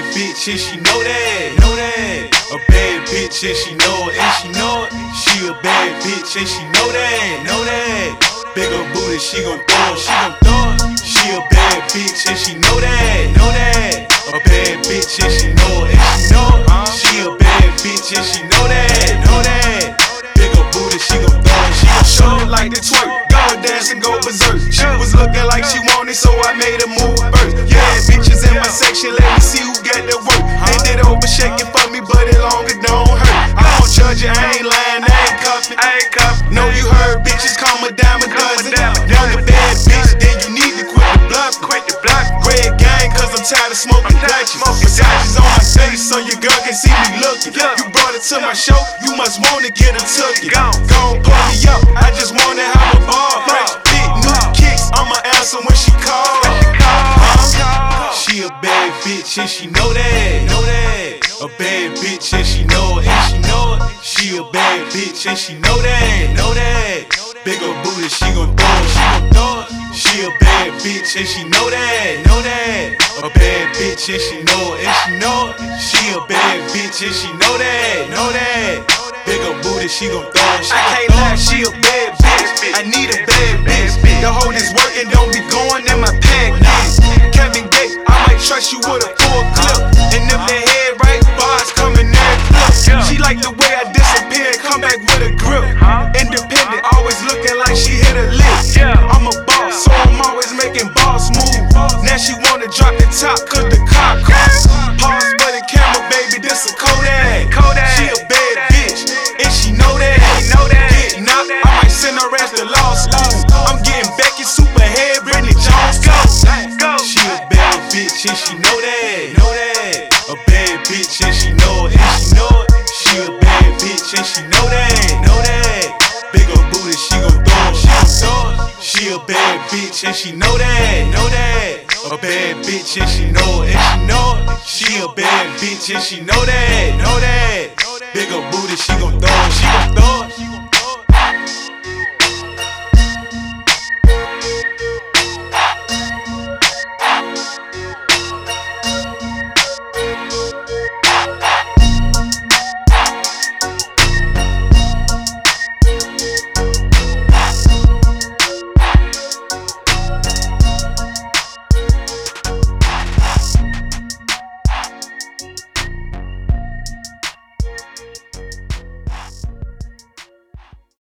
bad bitch and she know that, know that. A bad bitch and she know it, and she know it. She a bad bitch and she know that, know that. Bigger booty, she gon' throw, she gon' throw. She a bad bitch and she know that, know that. A bad bitch and she know it. Section, let me see who got the work. Bend it over, shake it for me, but it longer don't hurt. I don't judge you, I ain't lying, I ain't cuffing. I ain't cuffing. Know you heard bitches call me dime a dozen. Want a bad bitch, then you need to quit the bluff. Quit the bluff. Red gang, cause I'm tired of smoking Dutchies. Massages on my face so your girl can see me looking. You brought it to my show, you must wanna get a tookie. Go on, pull me up, I just wanna have a ball. Fresh big new kicks, I'ma answer when she call. A bad bitch and she know that, know that. A bad bitch and she know it, and she know it. She a bad bitch and she know that, know that. Bigger booty, she gon' throw it, she gon' throw it. She a bad bitch and she know that, know that. A bad bitch and she know it, and she know it. She a bad bitch and she know that, know that. Bigger booty, she gon' throw it, she I can't lie, she a bad bitch. I need a bad bitch. The hoe that's working don't be Send her ass to law school. I'm getting Becky Superhead, Brittany Jones, go. She a bad bitch and she know that, know that. A bad bitch and she know it, and she know it. She a bad bitch and she know that, know that. Bigger booty, she gon' throw it, she gon' throw it. She a bad bitch and she know that, know that. A bad bitch and she know it, and she know it. She a bad bitch and she know that, know that. Bigger booty, she gon' throw it, she gon' throw it.